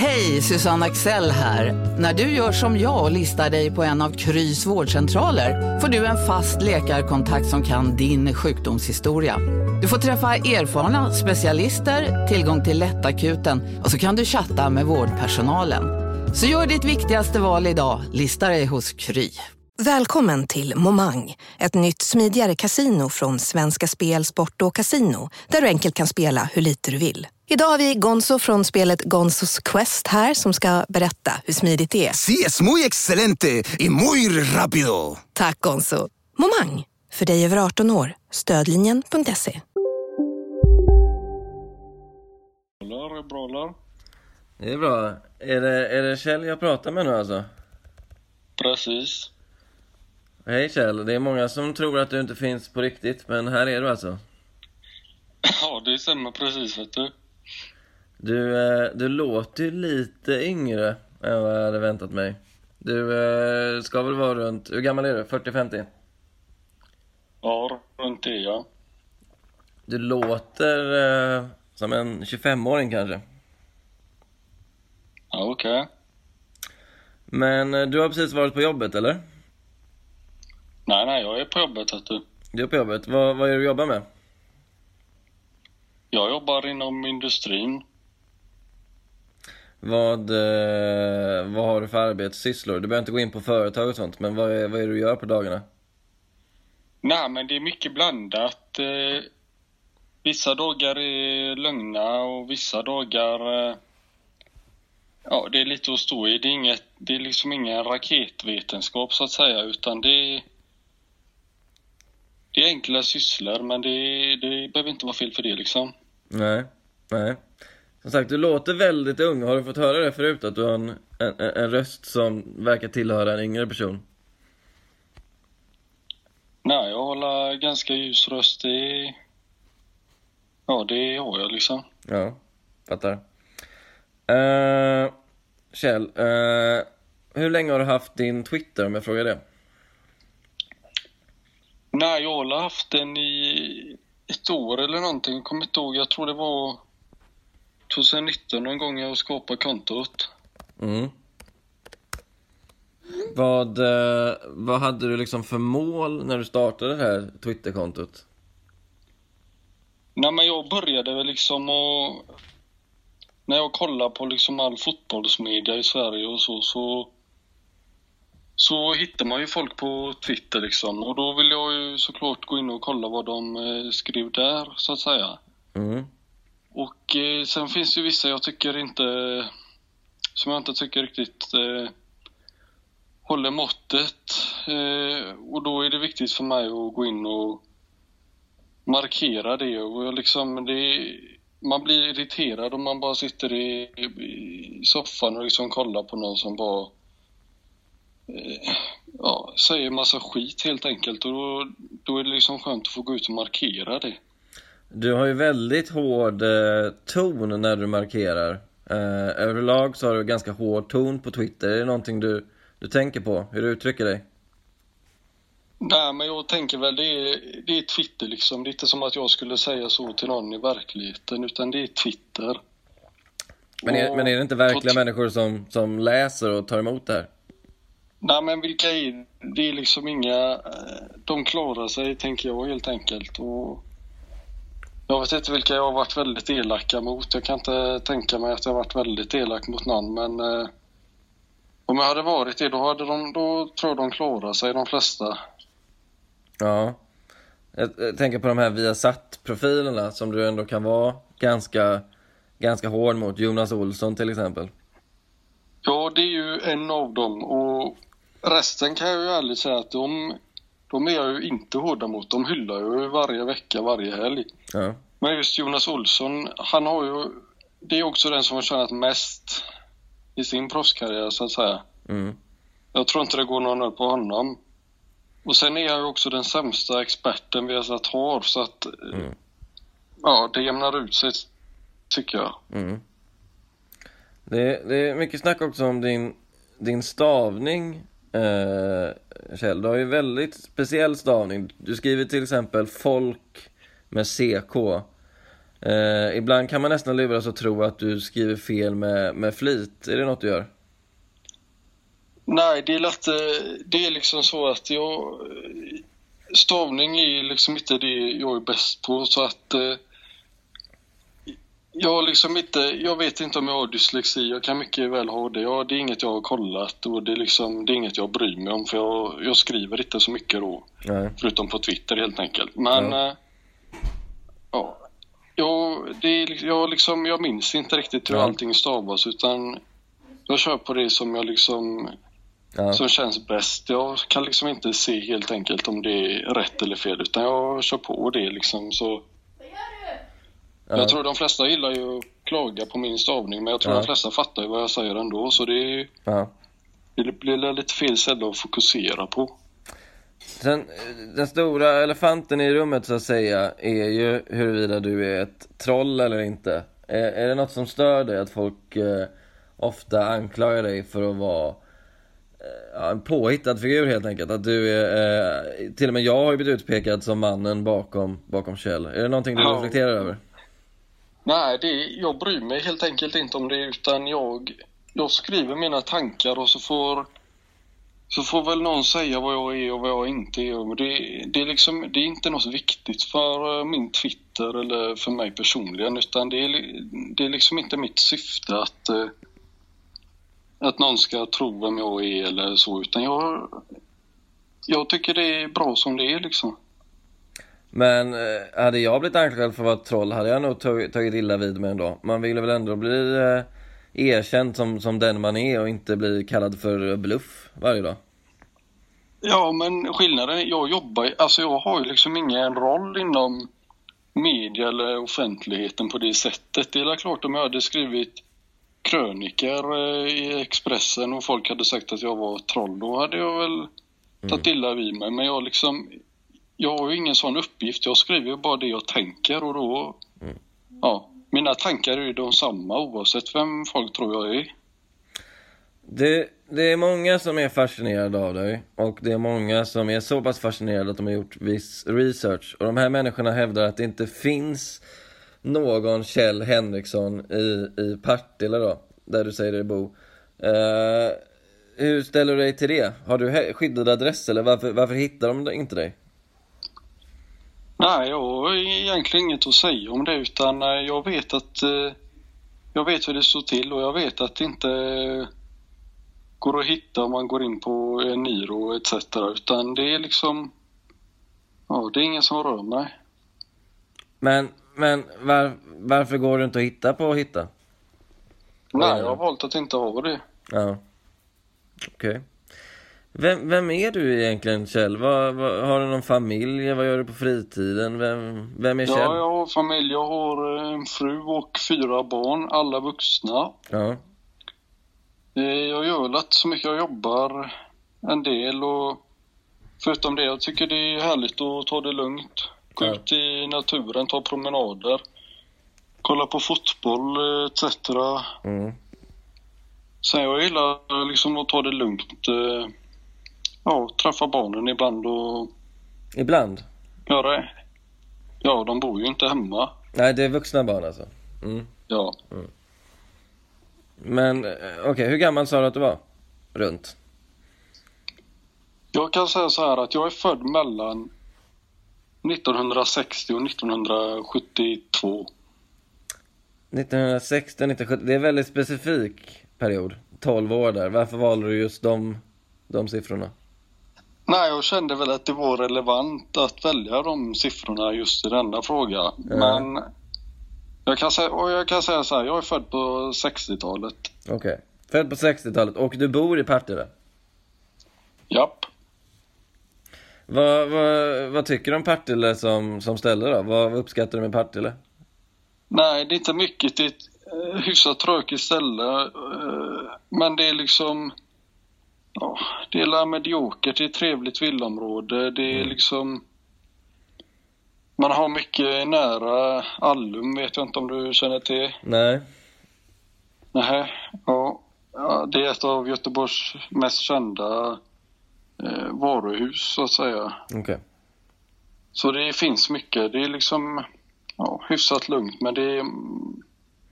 Hej, Susanne Axel här. När du gör som jag och listar dig på en av Krys vårdcentraler får du en fast läkarkontakt som kan din sjukdomshistoria. Du får träffa erfarna specialister, tillgång till lättakuten och så kan du chatta med vårdpersonalen. Så gör ditt viktigaste val idag, lista dig hos Kry. Välkommen till Momang, ett nytt smidigare casino från Svenska Spel, Sport och Casino där du enkelt kan spela hur lite du vill. Idag har vi Gonzo från spelet Gonzos Quest här som ska berätta hur smidigt det är. Sí, es muy excelente y muy rápido. Tack Gonzo. Momang, för dig över 18 år. Stödlinjen.se. Brawlar, brawlar. Det är bra. Är det, är det Kjell jag pratar med nu alltså? Precis. Hej Kjell, det är många som tror att du inte finns på riktigt, men här är du alltså. Ja, det stämmer precis vet du. Du, eh, du låter ju lite yngre än vad jag hade väntat mig. Du eh, ska väl vara runt, hur gammal är du? 40-50? Ja, runt det ja. Du låter eh, som en 25-åring kanske. Ja, okej. Men eh, du har precis varit på jobbet eller? Nej, nej, jag är på jobbet vet du. Du är på jobbet, vad, vad är det du jobbar med? Jag jobbar inom industrin. Vad, eh, vad har du för arbetssysslor? Du behöver inte gå in på företag och sånt, men vad är, vad är det du gör på dagarna? Nej, men det är mycket blandat. Eh, vissa dagar är lugna och vissa dagar... Eh, ja, det är lite att stå i. Det är, inget, det är liksom ingen raketvetenskap så att säga, utan det är... Det är enkla sysslor, men det, det behöver inte vara fel för det liksom. Nej, nej. Som sagt, du låter väldigt ung. Har du fått höra det förut? Att du har en, en, en röst som verkar tillhöra en yngre person? Nej, jag håller ganska ljus röst. Det... Ja, det har jag liksom. Ja, fattar. Uh, Kjell, uh, hur länge har du haft din Twitter om jag frågar det? Nej, jag har haft den i ett år eller någonting. Jag kommer inte ihåg. Jag tror det var 2019 någon gång jag skapade kontot. Mm. Vad, eh, vad hade du liksom för mål när du startade det här Twitterkontot? Nej, men jag började väl liksom och... När jag kollade på liksom all fotbollsmedia i Sverige och så, så... Så hittar man ju folk på Twitter liksom och då vill jag ju såklart gå in och kolla vad de eh, skrev där, så att säga. Mm. Och eh, sen finns det ju vissa jag tycker inte... Som jag inte tycker riktigt eh, håller måttet. Eh, och då är det viktigt för mig att gå in och markera det. Och jag liksom, det man blir irriterad om man bara sitter i, i soffan och liksom kollar på någon som bara eh, ja, säger massa skit helt enkelt. Och då, då är det liksom skönt att få gå ut och markera det. Du har ju väldigt hård eh, ton när du markerar. Eh, överlag så har du ganska hård ton på Twitter. Är det någonting du, du tänker på? Hur du uttrycker dig? Nej, men jag tänker väl det är, det är Twitter liksom. Det är inte som att jag skulle säga så till någon i verkligheten, utan det är Twitter. Men är, Och men är det inte verkliga människor som, som läser och tar emot det här? Nej, men vilka är det? är liksom inga... eh, De klarar sig, tänker jag helt enkelt. Och jag vet inte vilka jag har varit väldigt elaka mot. Jag kan inte tänka mig att jag har varit väldigt elak mot någon, men... Eh, om jag hade varit det, då, hade de, då tror jag de klarar sig, de flesta. Ja. Jag, jag tänker på de här Viasat-profilerna som du ändå kan vara ganska, ganska hård mot. Jonas Olsson till exempel. Ja, det är ju en av dem och resten kan jag ju ärligt säga att de, de är jag ju inte hårda mot. De hyllar jag ju varje vecka, varje helg. Ja. Men just Jonas Olsson, han har ju... Det är också den som har tjänat mest i sin proffskarriär så att säga. Mm. Jag tror inte det går någon upp på honom. Och sen är jag ju också den sämsta experten vi har sett har så att... Mm. ja, det jämnar ut sig tycker jag. Mm. Det, det är mycket snack också om din, din stavning, eh, Kjell. Du har ju väldigt speciell stavning. Du skriver till exempel folk med CK. Eh, ibland kan man nästan luras att tro att du skriver fel med, med flit. Är det något du gör? Nej, det är lätt, eh, det är liksom så att jag... Eh, stavning är liksom inte det jag är bäst på så att... eh, jag liksom inte, jag vet inte om jag har dyslexi, jag kan mycket väl ha det. Ja, det är inget jag har kollat och det är liksom, det är inget jag bryr mig om för jag, jag skriver inte så mycket då. Nej. Förutom på Twitter helt enkelt. Men... Ja. Ja. ja jag, det är, liksom- jag, liksom, jag minns inte riktigt hur Ja. allting stavas utan jag kör på det som jag liksom Ja. som känns bäst. Jag kan liksom inte se helt enkelt om det är rätt eller fel utan jag kör på det liksom så. Ja. Jag tror de flesta gillar ju att klaga på min stavning men jag tror Ja. de flesta fattar ju vad jag säger ändå så det, Ja. det blir lite fel ställe att fokusera på. Eh, den stora elefanten i rummet så att säga är ju huruvida du är ett troll eller inte. Är, är det något som stör dig att folk eh, ofta anklagar dig för att vara eh, ja, en påhittad figur helt enkelt? Att du är, eh, till och med jag har ju blivit utpekad som mannen bakom, bakom Kjell. Är det någonting du reflekterar över? Nej, det, jag bryr mig helt enkelt inte om det utan jag, jag skriver mina tankar och så får så får väl någon säga vad jag är och vad jag inte är. Men Det, det, är liksom, det är inte något viktigt för eh, min Twitter eller för mig personligen utan det är, det är liksom inte mitt syfte att, eh, att någon ska tro vem jag är eller så utan jag, jag tycker det är bra som det är liksom. Men eh, hade jag blivit anklagad för att vara ett troll hade jag nog tagit, tagit illa vid mig ändå. Man vill väl ändå bli eh, erkänd som, som den man är och inte bli kallad för bluff varje dag. Ja, men skillnaden, jag jobbar alltså jag har ju liksom ingen roll inom media eller offentligheten på det sättet. Det är klart om jag hade skrivit krönikor eh, i Expressen och folk hade sagt att jag var troll, då hade jag väl tagit illa vid mig. Men jag liksom, jag har ju ingen sån uppgift. Jag skriver ju bara det jag tänker och då, ja, mina tankar är ju de samma oavsett vem folk tror jag är. Det, det är många som är fascinerade av dig och det är många som är så pass fascinerade att de har gjort viss research. Och de här människorna hävdar att det inte finns någon Kjell Henriksson i, i Partille då, där du säger dig bo. Eh, hur ställer du dig till det? Har du skyddad adress eller varför, varför hittar de inte dig? Nej, jag har egentligen inget att säga om det utan eh, jag vet att eh, jag vet hur det står till och jag vet att det inte eh, går att hitta om man går in på Eniro etc. Utan det är liksom, ja det är ingen som rör mig. Men, men var, varför går du inte att hitta på att hitta? Nej, jag har valt att inte ha det. Ja. Okej. Vem, vem är du egentligen Kjell? Vad, vad, har du någon familj? Vad gör du på fritiden? Vem, vem är Kjell? Ja, jag har familj, jag har eh, en fru och fyra barn, alla vuxna. Ja. Eh, Jag gör väl inte så mycket, jag jobbar en del och förutom det, jag tycker det är härligt att ta det lugnt. Gå Ja. ut i naturen, ta promenader, kolla på fotboll eh, etc. Mm. Sen jag gillar liksom att ta det lugnt. Ja, träffa barnen ibland och Ibland? göra det. Ja, de bor ju inte hemma. Nej, det är vuxna barn alltså? Mm. Ja. Men eh, okej, hur gammal sa du att du var? Runt? Jag kan säga så här att jag är född mellan 1960 och 1972. 1960, 1970, det är en väldigt specifik period. 12 år där. Varför valde du just de, de siffrorna? Nej, jag kände väl att det var relevant att välja de siffrorna just i denna fråga. Men jag kan, säga, och jag kan säga så här, jag är född på 60-talet. Okej. Född på 60-talet och du bor i Partille? Japp. Vad, vad, vad tycker du om Partille som, som ställe då? Vad uppskattar du med Partille? Nej, det är inte mycket. Det är ett eh, hyfsat tråkigt ställe. eh, Men det är liksom... Ja, det är mediokert. Det är ett trevligt villaområde. Det är liksom... Man har mycket nära Allum, vet jag inte om du känner till? Nej. Nej, ja. ja. Det är ett av Göteborgs mest kända eh, varuhus, så att säga. Okej. Okay. Så det finns mycket. Det är liksom ja, hyfsat lugnt, men det är,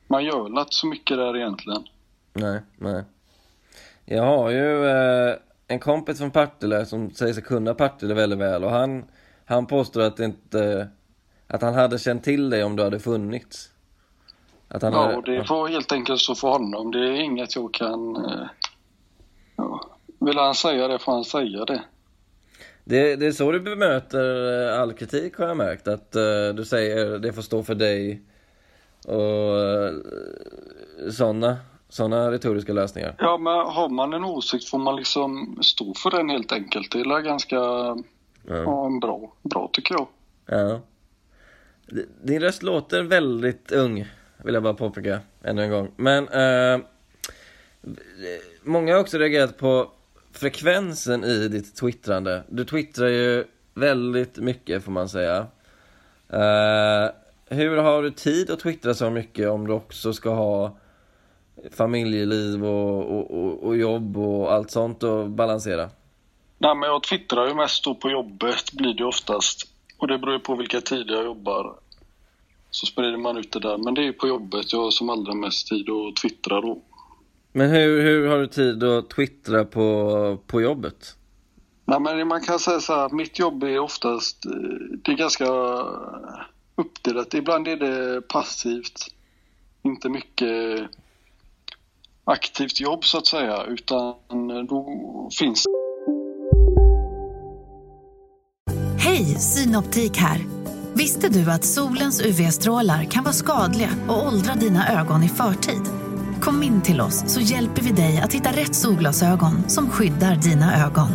man gör inte så mycket där egentligen. Nej, nej. Jag har ju eh, en kompis från Partille som säger sig kunna Partille väldigt väl och han, han påstår att, inte, att han hade känt till dig om du hade funnits. Att han ja, hade... det får helt enkelt stå för honom. Det är inget jag kan... Eh, ja. Vill han säga det får han säga det. Det, det är så du bemöter eh, all kritik har jag märkt. Att uh, du säger det får stå för dig och uh, sådana såna retoriska lösningar. Ja, men har man en åsikt får man liksom stå för den helt enkelt. Det är ganska ja. Bra, bra tycker jag. Ja. Din röst låter väldigt ung, vill jag bara påpeka ännu en gång. Men uh, många har också reagerat på frekvensen i ditt twittrande. Du twittrar ju väldigt mycket får man säga. Uh, hur har du tid att twittra så mycket om du också ska ha familjeliv och, och, och, och jobb och allt sånt att balansera? Nej, men jag twittrar ju mest då på jobbet blir det oftast. Och det beror ju på vilka tider jag jobbar. Så sprider man ut det där. Men det är ju på jobbet jag har som allra mest tid att twittra då. Men hur, hur har du tid att twittra på, på jobbet? Nej, men man kan säga så här, mitt jobb är oftast, eh, det är ganska uppdelat. Ibland är det passivt, inte mycket aktivt jobb så att säga, utan då finns Hej, Synoptik här. Visste du att solens UV-strålar kan vara skadliga och åldra dina ögon i förtid? Kom in till oss så hjälper vi dig att hitta rätt solglasögon som skyddar dina ögon.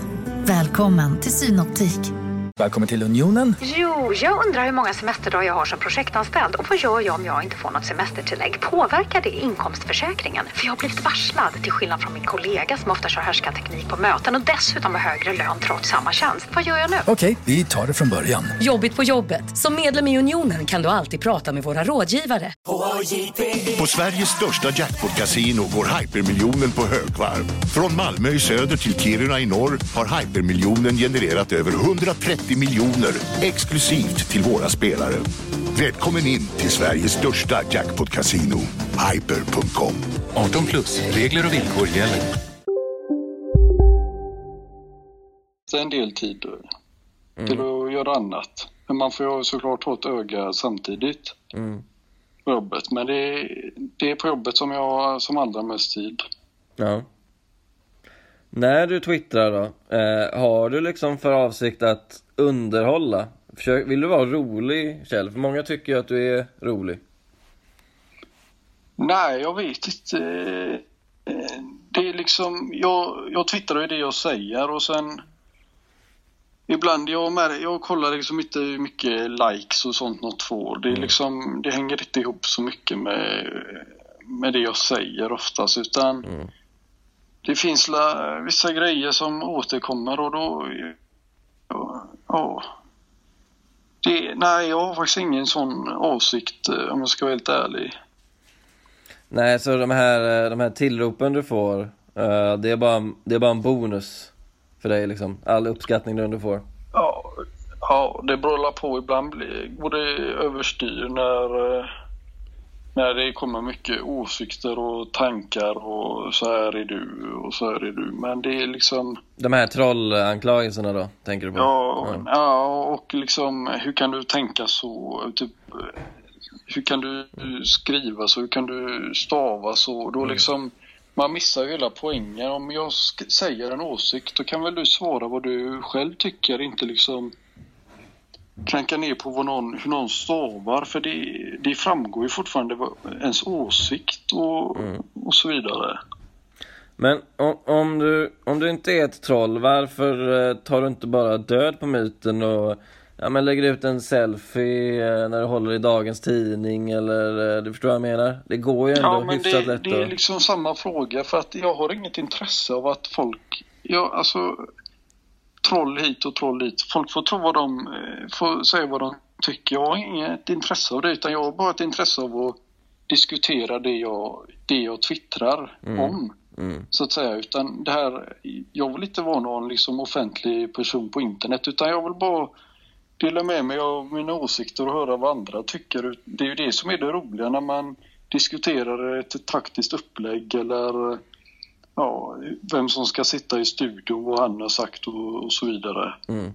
Välkommen till Synoptik. Välkommen till Unionen. Jo, jag undrar hur många semesterdagar jag har som projektanställd och vad gör jag om jag inte får något semestertillägg? Påverkar det inkomstförsäkringen? För jag har blivit varslad, till skillnad från min kollega som ofta kör teknik på möten och dessutom har högre lön trots samma tjänst. Vad gör jag nu? Okej, vi tar det från början. Jobbigt på jobbet. Som medlem i Unionen kan du alltid prata med våra rådgivare. På Sveriges största jackpot-kasino går hypermiljonen på högvarv. Från Malmö i söder till Kiruna i norr har hypermiljonen genererat över 130 30 miljoner exklusivt till våra spelare. Välkommen in till Sveriges största jackpot-casino, hyper.com. 18 plus, regler och villkor gäller. En del tid mm. till att göra annat. Men man får ju såklart ha ett öga samtidigt mm. på jobbet. Men det är, det är på jobbet som jag har som allra mest tid. Ja. När du twittrar då, eh, har du liksom för avsikt att underhålla? Försök, vill du vara rolig Kjell? För många tycker ju att du är rolig. Nej, jag vet inte. Det är liksom, jag, jag twittrar ju det jag säger och sen Ibland, jag, med, jag kollar liksom inte hur mycket likes och sånt något får. Det, är mm. liksom, det hänger inte ihop så mycket med, med det jag säger oftast utan mm. Det finns la, vissa grejer som återkommer och då Ja. Det, nej, jag har faktiskt ingen sån åsikt eh, om jag ska vara helt ärlig. Nej, så de här, eh, de här tillropen du får, uh, det, är bara, det är bara en bonus för dig liksom? All uppskattning du får? Ja, ja det beror på. Ibland går det överstyr när när det kommer mycket åsikter och tankar och så här är du och så här är du. Men det är liksom... De här trollanklagelserna då, tänker du på? Ja, ja. ja och liksom hur kan du tänka så? Typ, hur kan du skriva så? Hur kan du stava så? Då mm. liksom, man missar ju hela poängen. Om jag säger en åsikt då kan väl du svara vad du själv tycker, inte liksom klanka ner på vad någon, hur någon stavar för det, det framgår ju fortfarande ens åsikt och, mm. och så vidare. Men om, om, du, om du inte är ett troll, varför eh, tar du inte bara död på myten och ja, men lägger ut en selfie eh, när du håller i dagens tidning eller eh, du förstår vad jag menar? Det går ju ändå ja, men hyfsat det, lätt. Det är liksom samma fråga för att jag har inget intresse av att folk, jag, alltså troll hit och troll dit. Folk får tro vad de, eh, får säga vad de tycker jag har inget intresse av det utan jag har bara ett intresse av att diskutera det jag, det jag twittrar Mm. om. Mm. Så att säga. Utan det här, jag vill inte vara någon liksom offentlig person på internet utan jag vill bara dela med mig av mina åsikter och höra vad andra tycker. Det är ju det som är det roliga när man diskuterar ett taktiskt upplägg eller ja, vem som ska sitta i studion, vad han har sagt och, och så vidare. Mm.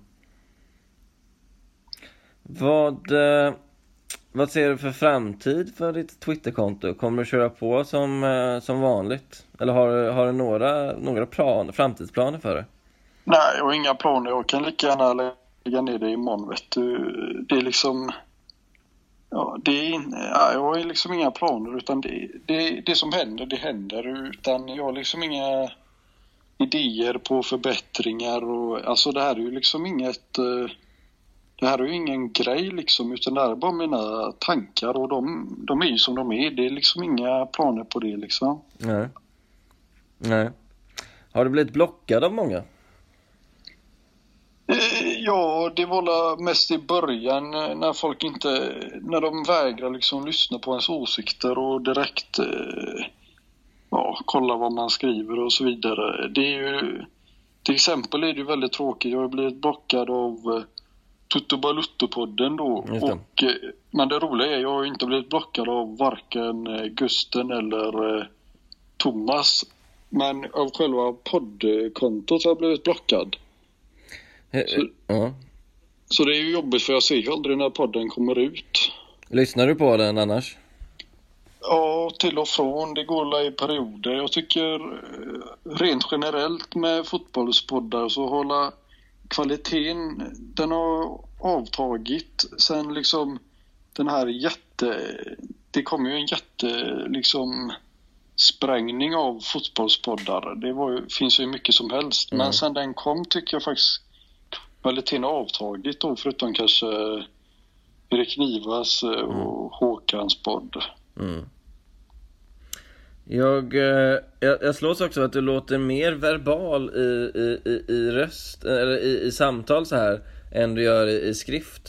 Vad, eh, vad ser du för framtid för ditt Twitterkonto? Kommer du köra på som, eh, som vanligt? Eller har, har du några, några plan, framtidsplaner för det? Nej, jag har inga planer. Jag kan lika gärna lägga ner det imorgon vet du. Det är liksom... Ja, det är ja, jag har liksom inga planer utan det, det, det som händer, det händer. Utan jag har liksom inga idéer på förbättringar och alltså det här är ju liksom inget... eh, Det här är ju ingen grej liksom utan det här är bara mina tankar och de, de är ju som de är. Det är liksom inga planer på det liksom. Nej. Nej. Har du blivit blockad av många? Ja, det var mest i början eh, när folk inte, när de vägrar liksom lyssna på ens åsikter och direkt eh, ja, kolla vad man skriver och så vidare. Det är ju, till exempel är det ju väldigt tråkigt, jag har blivit blockad av eh, Tutto Balutto-podden då. Det. Och, men det roliga är, jag har ju inte blivit blockad av varken Gusten eller eh, Thomas. Men av själva poddkontot har jag blivit blockad. Så, ja. Så det är ju jobbigt för jag ser ju aldrig när podden kommer ut. Lyssnar du på den annars? Ja, till och från. Det går i perioder. Jag tycker eh, rent generellt med fotbollspoddar så hålla kvaliteten, den har avtagit sen liksom den här jätte... Det kom ju en jätte liksom sprängning av fotbollspoddar. Det var finns ju mycket som helst. Mm. Men sen den kom tycker jag faktiskt kvaliteten har avtagit då förutom kanske Erik Nivas eh, och Håkans podd. Mm. Jag, eh, jag, jag slås också av att du låter mer verbal i, i, i, i röst, eller i, i samtal så här än du gör i, i skrift.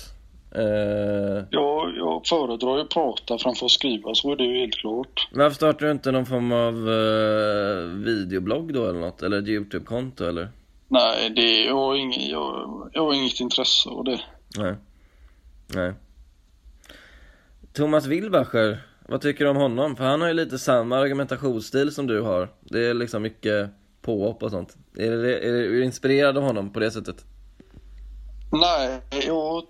Eh, Jag, jag föredrar ju att prata framför att skriva, så är det ju helt klart. varför startar du inte någon form av eh, videoblogg då eller något? Eller ett YouTube-konto eller? Nej, det, jag, har inget, jag, jag har inget intresse av det. Nej. Nej. Thomas Wilbacher, vad tycker du om honom? För han har ju lite samma argumentationsstil som du har. Det är liksom mycket påhopp och sånt. Är, det, är du inspirerad av honom på det sättet? Nej, jag,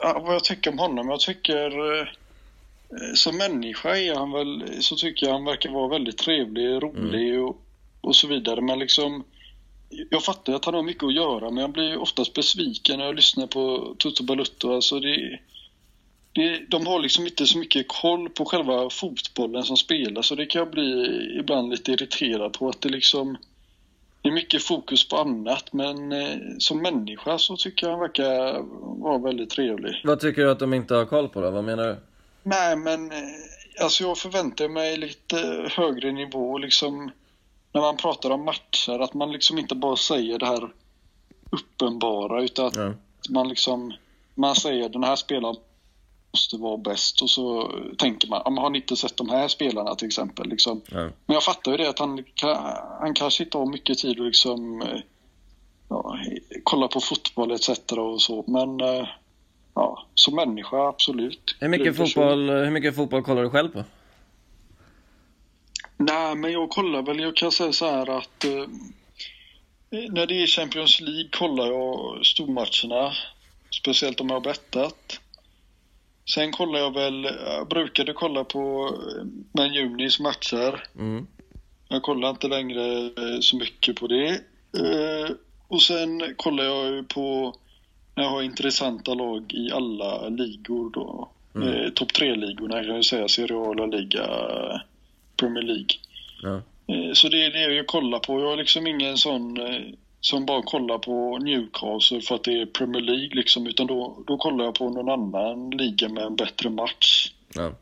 vad jag tycker om honom? Jag tycker eh, som människa är han väl, så tycker jag han verkar vara väldigt trevlig, rolig och, och så vidare. Men liksom, jag fattar att han har mycket att göra men jag blir oftast besviken när jag lyssnar på Toto Balutto. Alltså det, det, de har liksom inte så mycket koll på själva fotbollen som spelas så det kan jag bli ibland lite irriterad på att det liksom det är mycket fokus på annat men eh, som människa så tycker jag han verkar vara väldigt trevlig. Vad tycker du att de inte har koll på då? Vad menar du? Nej men eh, alltså jag förväntar mig lite högre nivå liksom när man pratar om matcher att man liksom inte bara säger det här uppenbara utan att Ja. man liksom man säger den här spelaren måste vara bäst och så tänker man, "Ja, men har ni inte sett de här spelarna till exempel liksom. Ja. Men jag fattar ju det att han, han kanske inte har mycket tid att liksom ja, kolla på fotboll etc och så men eh, ja, som människa absolut. Hur mycket, fotboll, hur mycket fotboll kollar du själv på? Nej, men jag kollar väl, jag kan säga så här att eh, när det är Champions League kollar jag stormatcherna. Speciellt om jag har bettat. Sen kollar jag väl, jag brukade kolla på eh, Man Unis matcher. Mm. Jag kollar inte längre eh, så mycket på det. Eh, och sen kollar jag ju på när jag har intressanta lag i alla ligor då. Mm. Eh, Topp tre-ligorna kan jag säga, Serie A, La Liga, Premier League. Ja. Eh, Så det är det jag kollar på. Jag är liksom ingen sån eh, som bara kollar på Newcastle för att det är Premier League liksom. Utan då, då kollar jag på någon annan liga med en bättre match. Ja.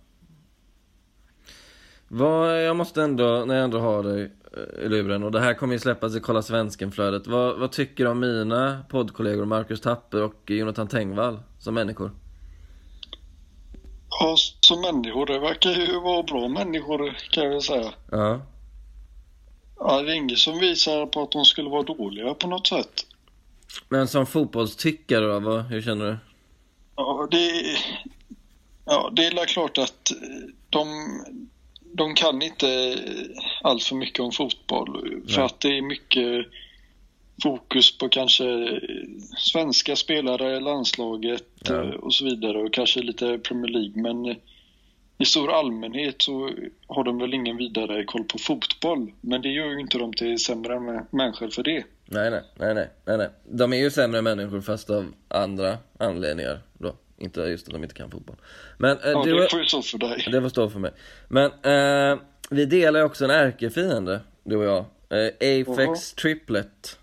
Vad, jag måste ändå, när jag ändå har dig eh, i luren, och det här kommer ju släppas i Kolla Svensken-flödet. Vad, vad tycker du om mina poddkollegor Marcus Tapper och Jonathan Tengvall som människor? Ja, som människor. Det verkar ju vara bra människor kan jag väl säga. Ja. Ja, det är inget som visar på att de skulle vara dåliga på något sätt. Men som fotbollstyckare då, vad, hur känner du? Ja, det, ja, det är klart att de, de kan inte allt för mycket om fotboll. För Nej. att det är mycket fokus på kanske svenska spelare, landslaget Ja. eh, och så vidare och kanske lite Premier League. Men i stor allmänhet så har de väl ingen vidare koll på fotboll. Men det gör ju inte dem till sämre mä- människor för det. Nej, nej, nej, nej, nej, nej. De är ju sämre människor fast av andra anledningar då. Inte just att de inte kan fotboll. Men eh, Ja, det får ju stå för dig. Det får stå för mig. Men eh, vi delar ju också en ärkefiende, du och jag. Eh, Apex Triplet.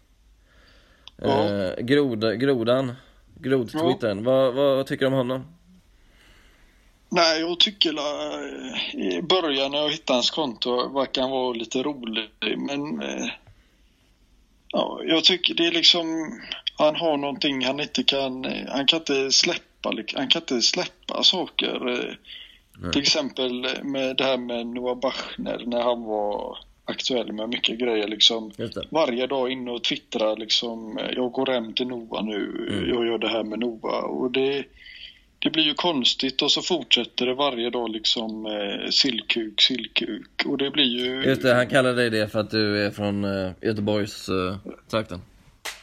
Eh, grod, grodan. Grodtwittern. Vad, vad tycker du om honom? Nej, jag tycker la, i början när jag hittade hans konto verkar han vara lite rolig. Men eh, ja, jag tycker det är liksom, han har någonting han inte kan, eh, han kan inte släppa, han kan inte släppa saker. eh. Till exempel med det här med Noah Bachner när han var aktuell med mycket grejer liksom. Varje dag inne och twittrar liksom, jag går hem till Noah nu, Mm. jag gör det här med Noah. Och det, det blir ju konstigt och så fortsätter det varje dag liksom eh, sillkuk, sillkuk. Och det blir ju... Just det, han kallar dig det för att du är från eh, Göteborgs eh, trakten.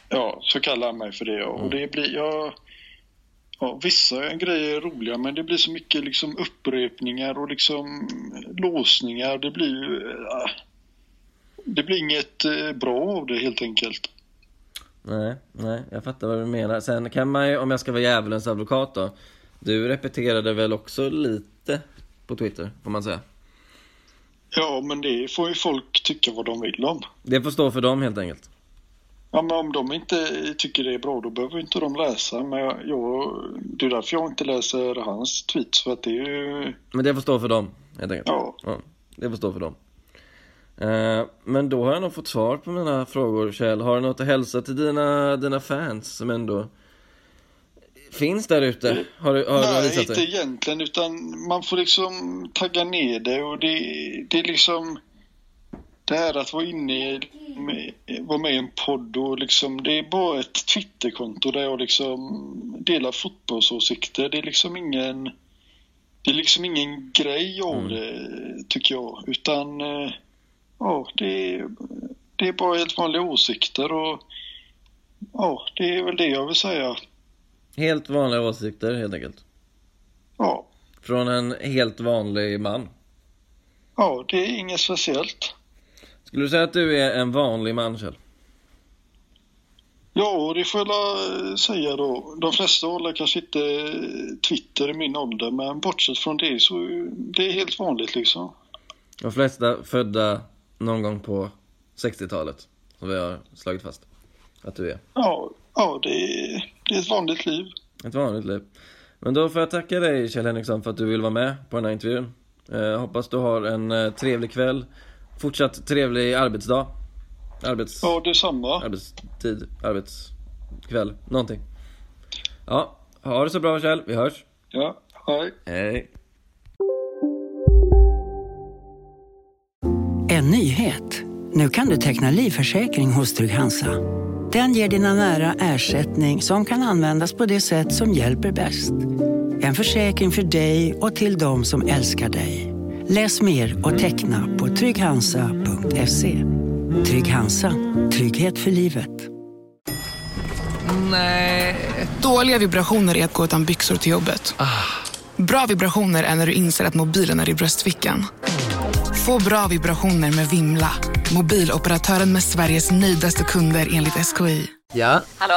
Ja, så kallar han mig för det. ja. Och det blir, ja, ja, vissa grejer är roliga men det blir så mycket liksom upprepningar och liksom låsningar. Det blir ju, ja, det blir inget eh, bra av det helt enkelt. Nej, nej, jag fattar vad du menar. Sen kan man ju, om jag ska vara djävulens advokat då. Du repeterade väl också lite på Twitter, får man säga. Ja, men det får ju folk tycka vad de vill om. Det får stå för dem helt enkelt. Ja, men om de inte tycker det är bra då behöver inte de läsa. Men jag, jag, det är därför jag inte läser hans tweets för att det är ju... Men det får stå för dem, helt enkelt. Ja. det får stå för dem. Eh, men då har jag nog fått svar på mina frågor, Kjell. Har du något att hälsa till dina, dina fans som ändå finns där ute? Har, du- har det Nej, visat inte sig? egentligen utan man får liksom tagga ner det och det, det är liksom det här att vara inne i, vara med i en podd och liksom det är bara ett Twitterkonto där jag liksom delar fotbollsåsikter. Det är liksom ingen det är liksom ingen grej av det tycker jag utan eh, ja, det det är bara helt vanliga åsikter och ja, det är väl det jag vill säga. Helt vanliga åsikter, helt enkelt. Ja. Från en helt vanlig man. Ja, det är inget speciellt. Skulle du säga att du är en vanlig man, Kjell? Ja, det får jag säga då. De flesta håller kanske inte Twitter i min ålder, men bortsett från det så det är helt vanligt liksom. De flesta födda någon gång på 60-talet, som vi har slagit fast att du är. Ja, ja det, är, det är ett vanligt liv. Ett vanligt liv. Men då får jag tacka dig Kjell Henriksson för att du vill vara med på den här intervjun. Eh, hoppas du har en eh, trevlig kväll. Fortsatt trevlig arbetsdag. Arbets... Ja, detsamma. Arbetstid, arbetskväll, någonting. Ja, ha det så bra Kjell, vi hörs. Ja, hej. Hej. En nyhet. Nu kan du teckna livförsäkring hos Trygg-Hansa. Den ger dina nära ersättning som kan användas på det sätt som hjälper bäst. En försäkring för dig och till de som älskar dig. Läs mer och teckna på trygghansa.se. Trygg Hansa. Trygghet för livet. Nej. Dåliga vibrationer är att gå utan byxor till jobbet. Bra vibrationer är när du inser att mobilen är i bröstfickan. Få bra vibrationer med Vimla. Mobiloperatören med Sveriges nöjdaste kunder enligt SKI. Ja, Hallå?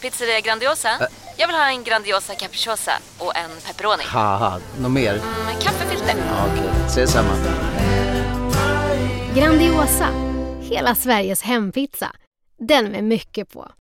Pizzeria Grandiosa? Jag vill ha en Grandiosa capriciosa och en pepperoni. något mer? Med kaffefilter. Ja, Okej, ses samma. Grandiosa, hela Sveriges hempizza. Den med mycket på.